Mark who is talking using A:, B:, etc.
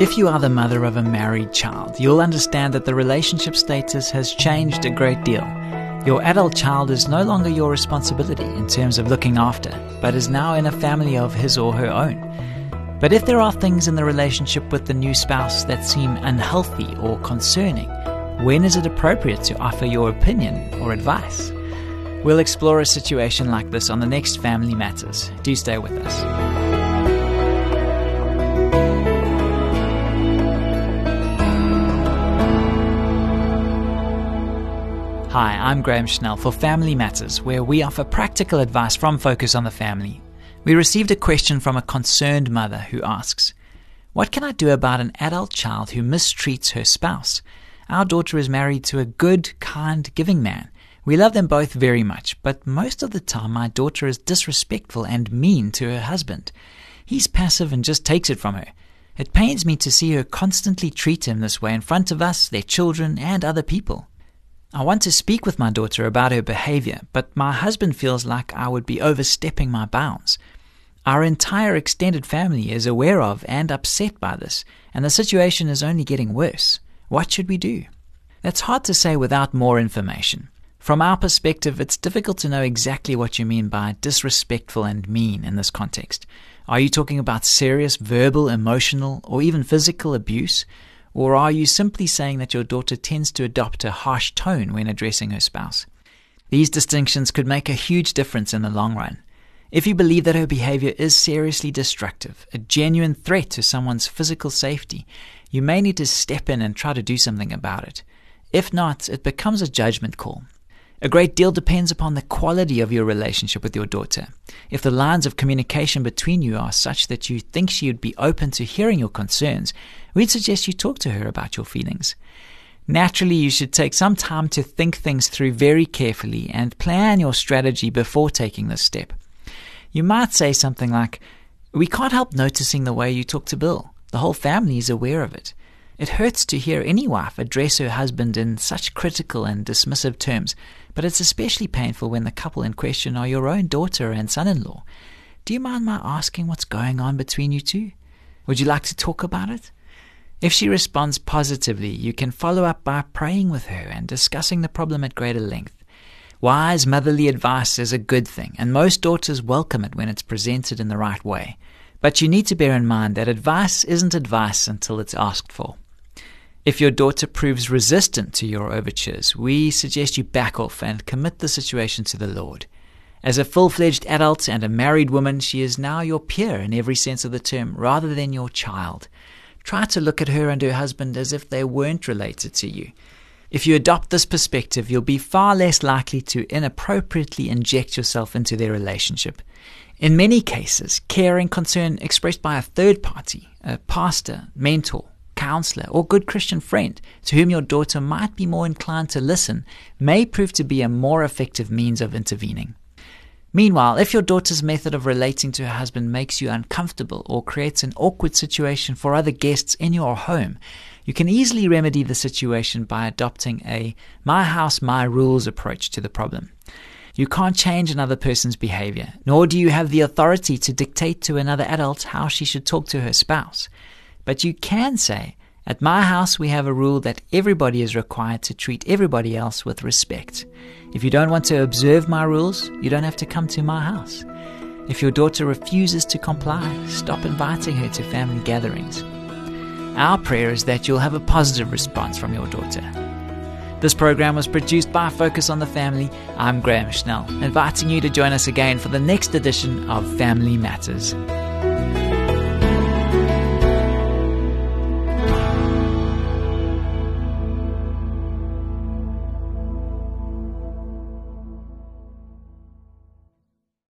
A: If you are the mother of a married child, you'll understand that the relationship status has changed a great deal. Your adult child is no longer your responsibility in terms of looking after, but is now in a family of his or her own. But if there are things in the relationship with the new spouse that seem unhealthy or concerning, when is it appropriate to offer your opinion or advice? We'll explore a situation like this on the next Family Matters. Do stay with us. I'm Graham Schnell for Family Matters, where we offer practical advice from Focus on the Family. We received a question from a concerned mother who asks, What can I do about an adult child who mistreats her spouse? Our daughter is married to a good, kind, giving man. We love them both very much, but most of the time my daughter is disrespectful and mean to her husband. He's passive and just takes it from her. It pains me to see her constantly treat him this way in front of us, their children, and other people. I want to speak with my daughter about her behavior, but my husband feels like I would be overstepping my bounds. Our entire extended family is aware of and upset by this, and the situation is only getting worse. What should we do? That's hard to say without more information. From our perspective, it's difficult to know exactly what you mean by disrespectful and mean in this context. Are you talking about serious verbal, emotional, or even physical abuse? Or are you simply saying that your daughter tends to adopt a harsh tone when addressing her spouse? These distinctions could make a huge difference in the long run. If you believe that her behavior is seriously destructive, a genuine threat to someone's physical safety, you may need to step in and try to do something about it. If not, it becomes a judgment call, a great deal depends upon the quality of your relationship with your daughter. If the lines of communication between you are such that you think she would be open to hearing your concerns, we'd suggest you talk to her about your feelings. Naturally, you should take some time to think things through very carefully and plan your strategy before taking this step. You might say something like, We can't help noticing the way you talk to Bill. The whole family is aware of it. It hurts to hear any wife address her husband in such critical and dismissive terms, but it's especially painful when the couple in question are your own daughter and son in law. Do you mind my asking what's going on between you two? Would you like to talk about it? If she responds positively, you can follow up by praying with her and discussing the problem at greater length. Wise motherly advice is a good thing, and most daughters welcome it when it's presented in the right way. But you need to bear in mind that advice isn't advice until it's asked for. If your daughter proves resistant to your overtures, we suggest you back off and commit the situation to the Lord. As a full fledged adult and a married woman, she is now your peer in every sense of the term, rather than your child. Try to look at her and her husband as if they weren't related to you. If you adopt this perspective, you'll be far less likely to inappropriately inject yourself into their relationship. In many cases, care and concern expressed by a third party, a pastor, mentor, counselor, or good Christian friend to whom your daughter might be more inclined to listen may prove to be a more effective means of intervening. Meanwhile, if your daughter's method of relating to her husband makes you uncomfortable or creates an awkward situation for other guests in your home, you can easily remedy the situation by adopting a my house, my rules approach to the problem. You can't change another person's behavior, nor do you have the authority to dictate to another adult how she should talk to her spouse. But you can say, at my house, we have a rule that everybody is required to treat everybody else with respect. If you don't want to observe my rules, you don't have to come to my house. If your daughter refuses to comply, stop inviting her to family gatherings. Our prayer is that you'll have a positive response from your daughter. This program was produced by Focus on the Family. I'm Graham Schnell, inviting you to join us again for the next edition of Family Matters.